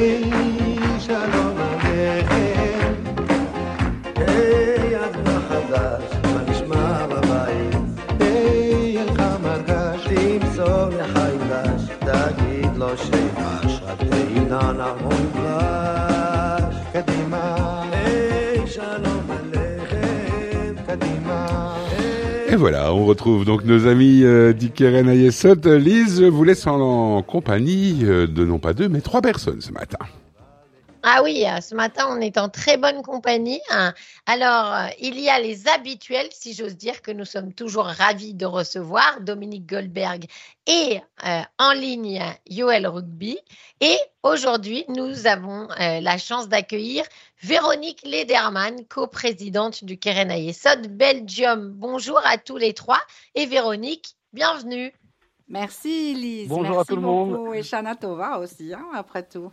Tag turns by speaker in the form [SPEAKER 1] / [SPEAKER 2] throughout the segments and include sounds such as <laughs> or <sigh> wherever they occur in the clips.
[SPEAKER 1] ring voilà, on retrouve donc nos amis euh, d'Ikeren Ayesot. Lise, je vous laisse en, compagnie euh, de non pas deux, mais trois personnes ce matin.
[SPEAKER 2] Ah oui, euh, ce matin, on est en très bonne compagnie. hein. Alors, euh, il y a les habituels, si j'ose dire, que nous sommes toujours ravis de recevoir, Dominique Goldberg et euh, en ligne Yoel Rugby. Et aujourd'hui, nous avons euh, la chance d'accueillir Véronique Lederman, coprésidente du Keren Ayesod Belgium. Bonjour à tous les trois. Et Véronique, bienvenue.
[SPEAKER 3] Merci Lise.
[SPEAKER 4] Bonjour à
[SPEAKER 3] Merci
[SPEAKER 4] tout le monde.
[SPEAKER 3] beaucoup. Et Shana Tova aussi, hein, après tout.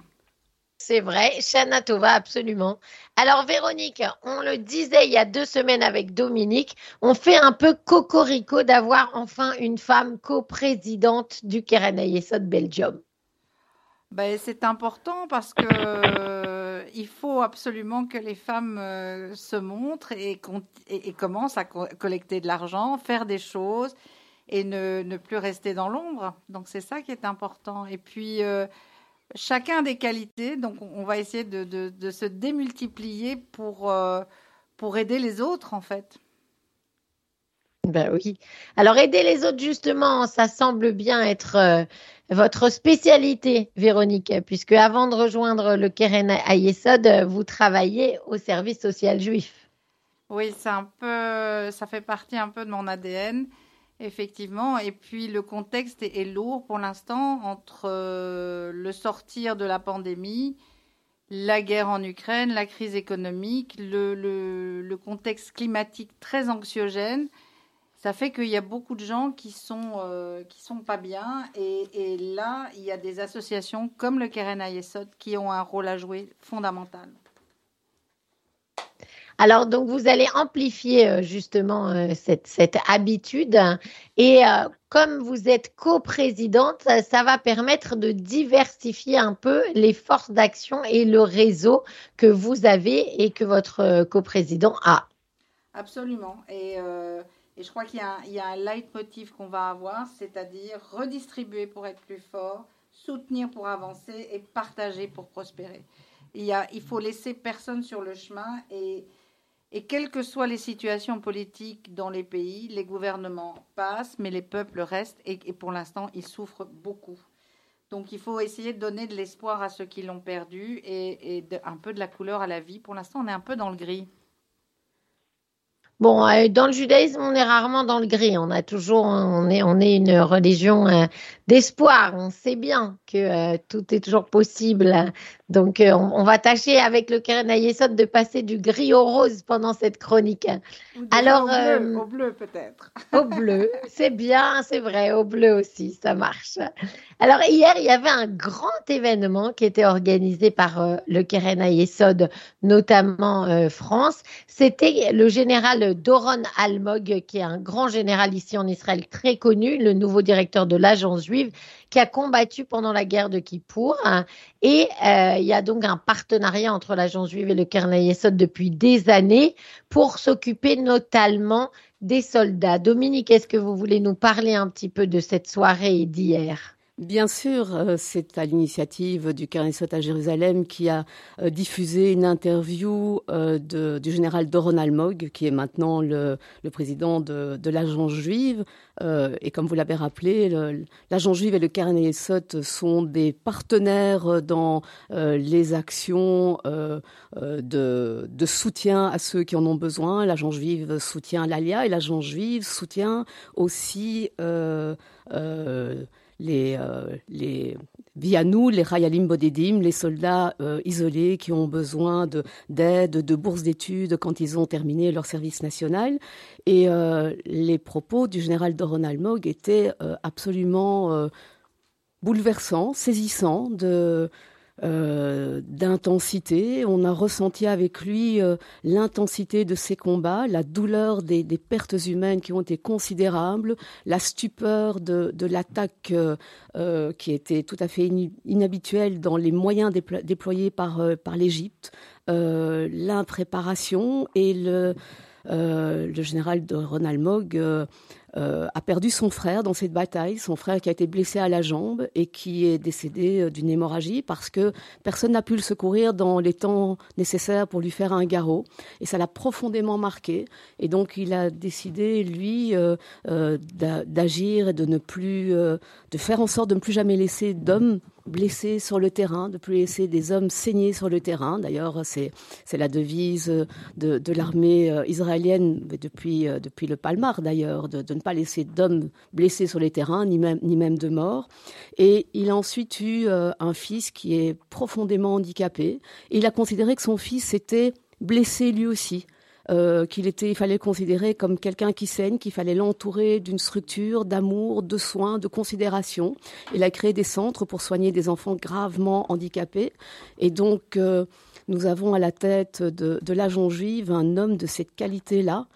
[SPEAKER 2] C'est vrai, Shana Tova, absolument. Alors Véronique, on le disait il y a deux semaines avec Dominique, on fait un peu cocorico d'avoir enfin une femme coprésidente du Keren Belgium.
[SPEAKER 3] Ben, c'est important parce que euh, il faut absolument que les femmes euh, se montrent et, commencent à co- collecter de l'argent, faire des choses et ne, ne plus rester dans l'ombre. Donc c'est ça qui est important. Et puis euh, chacun des qualités, donc on va essayer de, de- de se démultiplier pour, euh, pour aider les autres en fait.
[SPEAKER 2] Ben oui. Alors aider les autres justement, ça semble bien être euh, votre spécialité, Véronique, puisque avant de rejoindre le Keren Ayesod, euh, vous travaillez au service social juif.
[SPEAKER 3] Oui, c'est un peu, ça fait partie un peu de mon ADN, effectivement. Et puis le contexte est, lourd pour l'instant entre euh, le sortir de la pandémie, la guerre en Ukraine, la crise économique, le, contexte climatique très anxiogène. Ça fait qu'il y a beaucoup de gens qui sont euh, qui sont pas bien et, là il y a des associations comme le Keren Ayesod qui ont un rôle à jouer fondamental.
[SPEAKER 2] Alors, donc, vous allez amplifier euh, justement euh, cette, cette habitude. Et euh, comme vous êtes coprésidente, ça, ça va permettre de diversifier un peu les forces d'action et le réseau que vous avez et que votre coprésident a.
[SPEAKER 3] Absolument. Et, et je crois qu'il y, y a un leitmotiv qu'on va avoir, c'est-à-dire redistribuer pour être plus fort, soutenir pour avancer et partager pour prospérer. Il, y a, il faut laisser personne sur le chemin et, et quelles que soient les situations politiques dans les pays, les gouvernements passent, mais les peuples restent et, pour l'instant, ils souffrent beaucoup. Donc il faut essayer de donner de l'espoir à ceux qui l'ont perdu et, et un peu de la couleur à la vie. Pour l'instant, on est un peu dans le gris.
[SPEAKER 2] Bon, euh, dans le judaïsme, on est rarement dans le gris. On a toujours, on est, on est une religion euh, d'espoir. On sait bien que euh, tout est toujours possible. Donc, euh, on, on va tâcher avec le Keren Ayesod de passer du gris au rose pendant cette chronique. Alors,
[SPEAKER 3] au bleu, au bleu peut-être.
[SPEAKER 2] Au bleu, <laughs> c'est bien, c'est vrai, au bleu aussi, ça marche. Alors hier, il y avait un grand événement qui était organisé par euh, le Keren Ayesod, notamment euh, France. C'était le général Doron Almog, qui est un grand général ici en Israël, très connu, le nouveau directeur de l'agence juive, qui a combattu pendant la guerre de Kippour. Et euh, il y a donc un partenariat entre l'agence juive et le Keren Ayesod depuis des années pour s'occuper notamment des soldats. Dominique, est-ce que vous voulez nous parler un petit peu de cette soirée d'hier?
[SPEAKER 4] Bien sûr, euh, c'est à l'initiative du Knesset à Jérusalem qui a euh, diffusé une interview euh, du général Doron Almog, qui est maintenant le, président de, l'agence juive. Et comme vous l'avez rappelé, l'agence juive et le Knesset sont des partenaires dans les actions de, soutien à ceux qui en ont besoin. L'agence juive soutient l'ALIA et l'agence juive soutient aussi les, euh, les, via nous, les Rayalim Bodedim, les soldats euh, isolés qui ont besoin de- d'aide, de, bourses d'études quand ils ont terminé leur service national. Et euh, les propos du général Doron Almog étaient absolument bouleversants, saisissants de euh, d'intensité. On a ressenti avec lui euh, l'intensité de ses combats, la douleur des, pertes humaines qui ont été considérables, la stupeur de, l'attaque euh, qui était tout à fait inhabituelle dans les moyens déployés par, par l'Égypte, l'impréparation et le, le général de Ronald Mogg euh, a perdu son frère dans cette bataille, son frère qui a été blessé à la jambe et qui est décédé euh, d'une hémorragie parce que personne n'a pu le secourir dans les temps nécessaires pour lui faire un garrot. Et ça l'a profondément marqué. Et donc il a décidé, lui, euh, d'agir et de ne plus, de faire en sorte de ne plus jamais laisser d'hommes blessés sur le terrain, de plus laisser des hommes saignés sur le terrain. D'ailleurs, c'est la devise de, l'armée israélienne depuis, depuis le Palmar, d'ailleurs, de, de ne pas laisser d'hommes blessés sur les terrains, ni même, ni même de morts. Et il a ensuite eu euh, un fils qui est profondément handicapé. Et il a considéré que son fils était blessé lui aussi. Euh, qu'il était, il fallait le considérer comme quelqu'un qui saigne, qu'il fallait l'entourer d'une structure d'amour, de soins, de considération. Il a créé des centres pour soigner des enfants gravement handicapés. Et donc, euh, nous avons à la tête de, de l'agent juive un homme de cette qualité-là,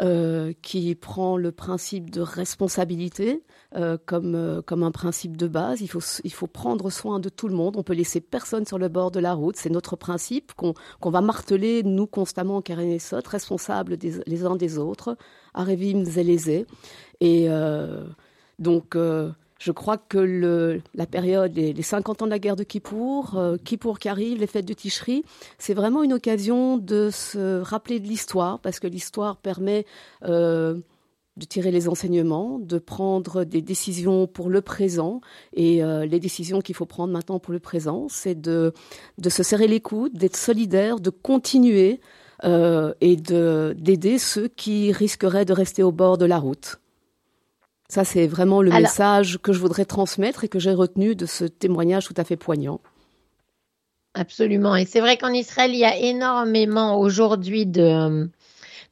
[SPEAKER 4] euh, qui prend le principe de responsabilité euh, comme, euh, comme un principe de base. Il faut, il faut prendre soin de tout le monde. On peut laisser personne sur le bord de la route. C'est notre principe qu'on qu'on va marteler, nous, constamment, en Sot, responsables des, les uns des autres, à Révim Zélésé. Et donc, je crois que la période, les, les, 50 ans de la guerre de Kippour, euh, Kippour qui arrive, les fêtes de Ticherie, c'est vraiment une occasion de se rappeler de l'histoire, parce que l'histoire permet euh, de tirer les enseignements, de prendre des décisions pour le présent. Et euh, les décisions qu'il faut prendre maintenant pour le présent, c'est de, de se serrer les coudes, d'être solidaire, de continuer euh, et d'aider ceux qui risqueraient de rester au bord de la route. Ça, c'est vraiment le message que je voudrais transmettre et que j'ai retenu de ce témoignage tout à fait poignant.
[SPEAKER 2] Absolument. Et c'est vrai qu'en Israël, il y a énormément aujourd'hui de,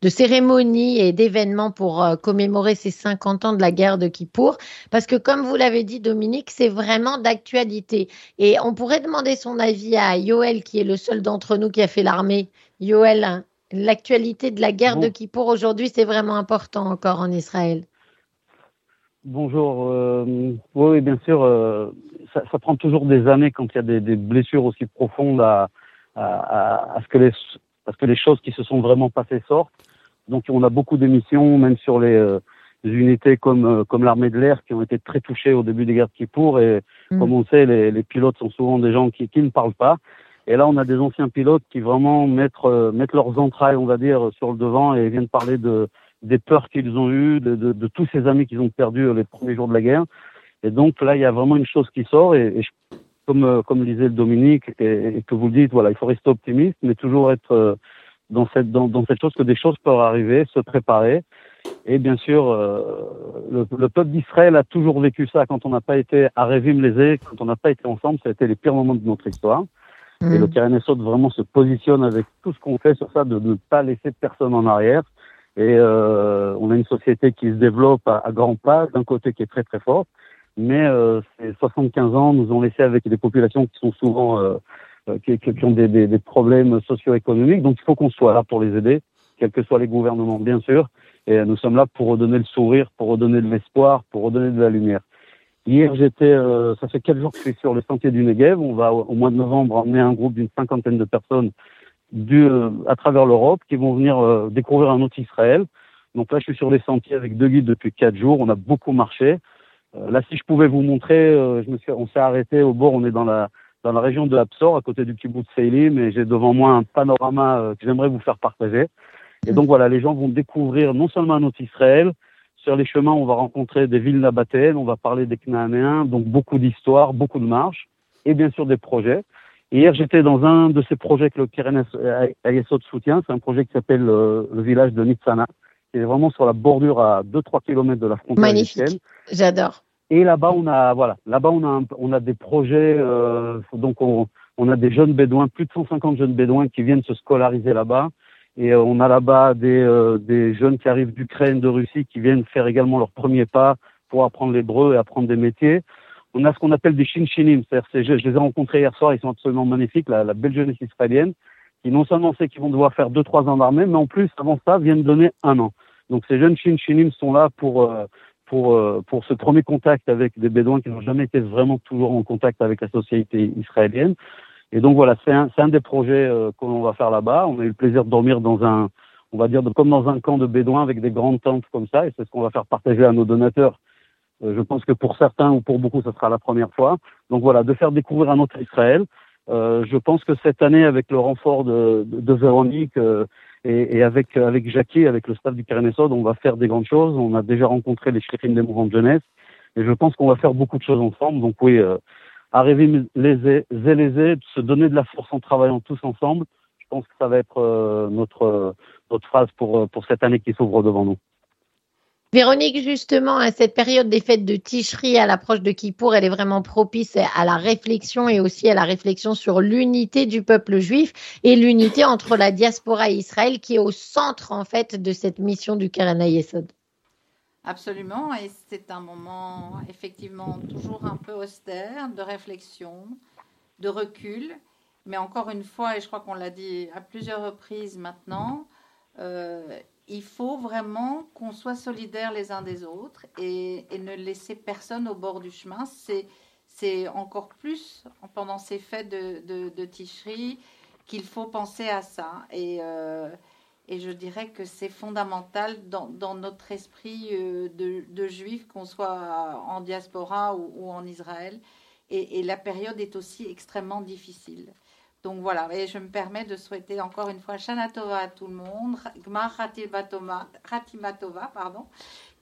[SPEAKER 2] de cérémonies et d'événements pour euh, commémorer ces 50 ans de la guerre de Kippour. Parce que comme vous l'avez dit, Dominique, c'est vraiment d'actualité. Et on pourrait demander son avis à Yoel, qui est le seul d'entre nous qui a fait l'armée. Yoel, l'actualité de la guerre de Kippour aujourd'hui, c'est vraiment important encore en Israël.
[SPEAKER 5] Bonjour. Euh, oui, bien sûr, euh, ça, ça, prend toujours des années quand il y a des, des blessures aussi profondes à, à, à, ce que les, à ce que les choses qui se sont vraiment passées sortent. Donc, on a beaucoup d'émissions, même sur les, euh, unités comme, euh, comme l'armée de l'air, qui ont été très touchées au début des guerres de Kippour. Et mm. comme on sait, les, les, pilotes sont souvent des gens qui, qui ne parlent pas. Et là, on a des anciens pilotes qui vraiment mettent, euh, mettent leurs entrailles, on va dire, sur le devant et viennent parler de des peurs qu'ils ont eues, de, de, de, tous ces amis qu'ils ont perdus les premiers jours de la guerre. Et donc là, il y a vraiment une chose qui sort, et, et je, comme, euh, comme disait le Dominique, et, et, que vous le dites, voilà, il faut rester optimiste, mais toujours être euh, dans, cette, dans, dans, cette chose que des choses peuvent arriver, se préparer. Et bien sûr, euh, le, le, peuple d'Israël a toujours vécu ça quand on n'a pas été à Révim les quand on n'a pas été ensemble, ça a été les pires moments de notre histoire. Mmh. Et le Kérenesot vraiment se positionne avec tout ce qu'on fait sur ça, de ne pas laisser personne en arrière. Et euh, on a une société qui se développe à, à grands pas, d'un côté qui est très très forte, mais euh, ces 75 ans nous ont laissé avec des populations qui sont souvent euh, euh, qui, qui, ont des, des, des problèmes socio-économiques. Donc il faut qu'on soit là pour les aider, quels que soient les gouvernements bien sûr. Et nous sommes là pour redonner le sourire, pour redonner de l'espoir, pour redonner de la lumière. Hier, j'étais, euh, ça fait quatre jours que je suis sur les sentiers du Negev. On va au mois de novembre emmener un groupe d'une cinquantaine de personnes du, euh, à travers l'Europe qui vont venir euh, découvrir un autre Israël. Donc là, je suis sur les sentiers avec deux guides depuis quatre jours. On a beaucoup marché. Euh, là, si je pouvais vous montrer, je me suis, on s'est arrêté au bord. On est dans la dans la région de Absor, à côté du kibbutz Seilim, et j'ai devant moi un panorama que j'aimerais vous faire partager. Et donc voilà, les gens vont découvrir non seulement un autre Israël, sur les chemins, on va rencontrer des villes nabatéennes, on va parler des Cananéens, donc beaucoup d'histoires, beaucoup de marches, et bien sûr des projets. Hier, j'étais dans un de ces projets que le Pyrénées de soutient. C'est un projet qui s'appelle euh, le village de Nitsana, qui est vraiment sur la bordure à 2-3 km de la frontière.
[SPEAKER 2] Magnifique. J'adore.
[SPEAKER 5] Et là-bas, on a voilà, là-bas on a on a des projets. Euh, donc on, on a des jeunes bédouins, plus de 150 jeunes bédouins qui viennent se scolariser là-bas. Et euh, on a là-bas des euh, des jeunes qui arrivent d'Ukraine, de Russie, qui viennent faire également leurs premiers pas pour apprendre l'hébreu et apprendre des métiers. On a ce qu'on appelle des chinchinim. C'est-à-dire, je, je, les ai rencontrés hier soir, ils sont absolument magnifiques, la, la belle jeunesse israélienne, qui non seulement sait qu'ils vont devoir faire deux, trois ans d'armée, mais en plus, avant ça, viennent donner un an. Donc ces jeunes chinchinim sont là pour, euh, pour, euh, pour ce premier contact avec des Bédouins qui n'ont jamais été vraiment toujours en contact avec la société israélienne. Et donc voilà, c'est un, un des projets euh, qu'on va faire là-bas. On a eu le plaisir de dormir dans un, on va dire, comme dans un camp de Bédouins avec des grandes tentes comme ça, et c'est ce qu'on va faire partager à nos donateurs. Euh, je pense que pour certains ou pour beaucoup, ce sera la première fois. Donc voilà, de faire découvrir un autre Israël. Euh, je pense que cette année, avec le renfort de, de, de Véronique euh, et, et, avec avec Jackie, avec le staff du Kérenesod, on va faire des grandes choses. On a déjà rencontré les chefs des mouvements de jeunesse, et je pense qu'on va faire beaucoup de choses ensemble. Donc oui, euh, arriver les les se donner de la force en travaillant tous ensemble. Je pense que ça va être euh, notre notre phrase pour pour cette année qui s'ouvre devant nous.
[SPEAKER 2] Véronique, justement, à cette période des fêtes de Ticherie à l'approche de Kippour, elle est vraiment propice à la réflexion et aussi à la réflexion sur l'unité du peuple juif et l'unité entre la diaspora et Israël qui est au centre, en fait, de cette mission du Keren Yesod.
[SPEAKER 3] Absolument, et c'est un moment effectivement toujours un peu austère de réflexion, de recul, mais encore une fois, et je crois qu'on l'a dit à plusieurs reprises maintenant, euh, il faut vraiment qu'on soit solidaires les uns des autres et, ne laisser personne au bord du chemin. C'est encore plus pendant ces fêtes de, de, Ticherie qu'il faut penser à ça. Et, euh, je dirais que c'est fondamental dans, notre esprit euh, de, de juifs, qu'on soit en diaspora ou, en Israël. Et, la période est aussi extrêmement difficile. Donc voilà, et je me permets de souhaiter encore une fois Shana Tova à tout le monde, Gmar Hatima Tova, pardon,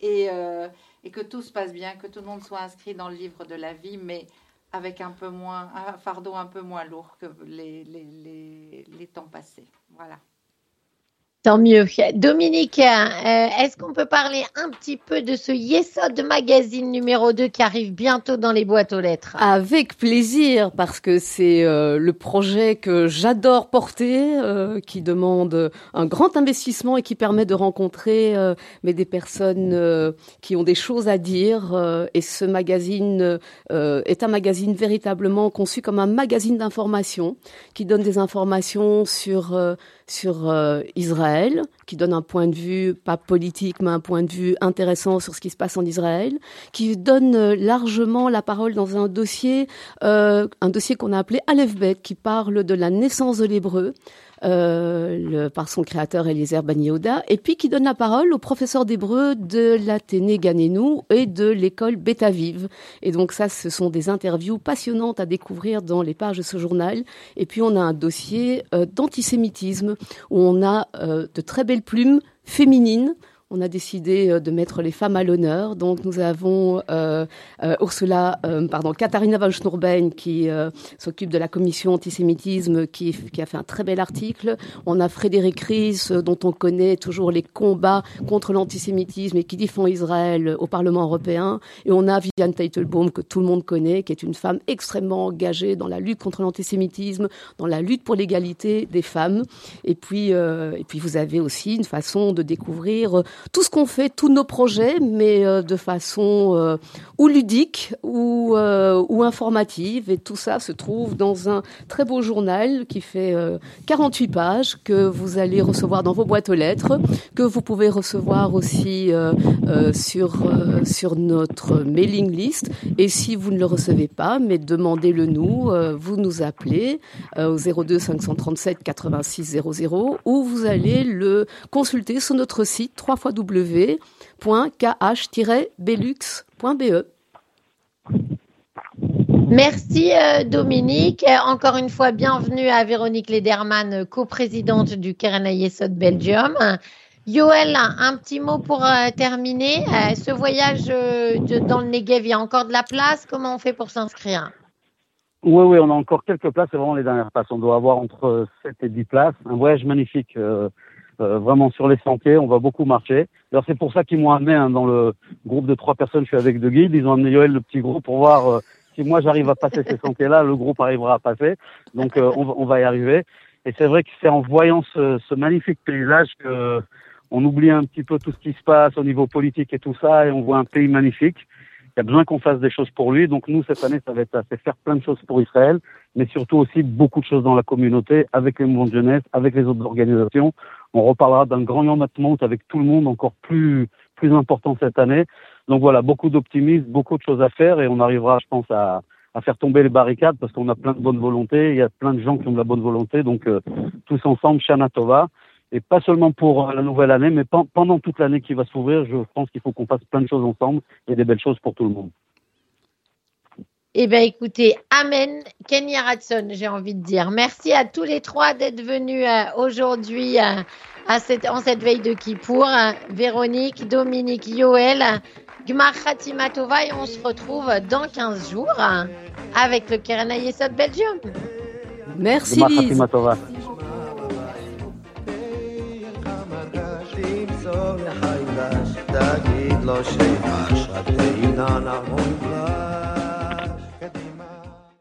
[SPEAKER 3] et, euh, et, que tout se passe bien, que tout le monde soit inscrit dans le livre de la vie, mais avec un peu moins, un fardeau un peu moins lourd que les, les, les, les temps passés. Voilà.
[SPEAKER 2] Tant mieux. Dominique, euh, est-ce qu'on peut parler un petit peu de ce Yesod magazine numéro 2 qui arrive bientôt dans les boîtes aux lettres?
[SPEAKER 4] Avec plaisir, parce que c'est euh, le projet que j'adore porter, euh, qui demande un grand investissement et qui permet de rencontrer mais des personnes qui ont des choses à dire. et ce magazine est un magazine véritablement conçu comme un magazine d'information qui donne des informations sur, sur Israël qui donne un point de vue, pas politique, mais un point de vue intéressant sur ce qui se passe en Israël, qui donne largement la parole dans un dossier, euh, un dossier qu'on a appelé Aleph Bet, qui parle de la naissance de l'hébreu, euh, le, par son créateur Eliezer Yehuda, et puis qui donne la parole au professeur d'hébreu de l'Athénée Ganenou et de l'école Betaviv. Et donc ça, ce sont des interviews passionnantes à découvrir dans les pages de ce journal. Et puis on a un dossier euh, d'antisémitisme où on a euh, de très belles plumes féminines on a décidé de mettre les femmes à l'honneur. Donc nous avons euh, euh, Ursula, euh, pardon, Katharina von Schnurbein qui s'occupe de la commission antisémitisme, qui, qui, a fait un très bel article. On a Frédéric Ries, dont on connaît toujours les combats contre l'antisémitisme et qui défend Israël au Parlement européen. Et on a Viviane Teitelbaum, que tout le monde connaît, qui est une femme extrêmement engagée dans la lutte contre l'antisémitisme, dans la lutte pour l'égalité des femmes. Et puis, et puis vous avez aussi une façon de découvrir tout ce qu'on fait, tous nos projets, mais euh, de façon euh, ou ludique ou, euh, ou informative. Et tout ça se trouve dans un très beau journal qui fait 48 pages que vous allez recevoir dans vos boîtes aux lettres, que vous pouvez recevoir aussi sur, sur notre mailing list. Et si vous ne le recevez pas, mais demandez-le nous, vous nous appelez au 02 537 86 00 ou vous allez le consulter sur notre site 3 www.kh-belux.be.
[SPEAKER 2] Merci euh, Dominique. Encore une fois, bienvenue à Véronique Lederman, coprésidente du Keren Yesod Belgium. Yoel, un petit mot pour euh, terminer. Euh, ce voyage dans le Negev, il y a encore de la place? Comment on fait pour s'inscrire?
[SPEAKER 5] Oui, oui, on a encore quelques places. C'est vraiment les dernières places. On doit avoir entre 7 et 10 places. Un voyage magnifique. Euh, euh, vraiment sur les sentiers, on va beaucoup marcher. Alors c'est pour ça qu'ils m'ont amené hein, dans le groupe de trois personnes, je suis avec deux guides, ils ont amené Yoel le petit groupe pour voir euh, si moi j'arrive à passer ces sentiers-là, le groupe arrivera à passer. Donc euh, on, on, va y arriver. Et c'est vrai que c'est en voyant ce, ce, magnifique paysage que on oublie un petit peu tout ce qui se passe au niveau politique et tout ça, et on voit un pays magnifique. il y a besoin qu'on fasse des choses pour lui. Donc nous, cette année, ça va être assez faire plein de choses pour Israël, mais surtout aussi beaucoup de choses dans la communauté, avec les mouvements de jeunesse, avec les autres organisations. On reparlera d'un grand Ha'atzmaut avec tout le monde, encore plus plus important cette année. Donc voilà, beaucoup d'optimisme, beaucoup de choses à faire, et on arrivera, je pense, à, faire tomber les barricades parce qu'on a plein de bonne volonté. Il y a plein de gens qui ont de la bonne volonté. Donc euh, tous ensemble, Shana Tova et pas seulement pour la nouvelle année, mais pendant toute l'année qui va s'ouvrir, je pense qu'il faut qu'on fasse plein de choses ensemble et des belles choses pour tout le monde.
[SPEAKER 2] Eh bien, écoutez, Amen, Kenny Ratson, j'ai envie de dire. Merci à tous les trois d'être venus euh, aujourd'hui euh, à cette, en cette veille de Kippour. Véronique, Dominique, Yoel, Gmar Khatimatova et on se retrouve dans 15 jours avec le Keren Ayesot Belgium.
[SPEAKER 4] Merci Lise.
[SPEAKER 6] תגיד לו שימש, רק תהינה נמון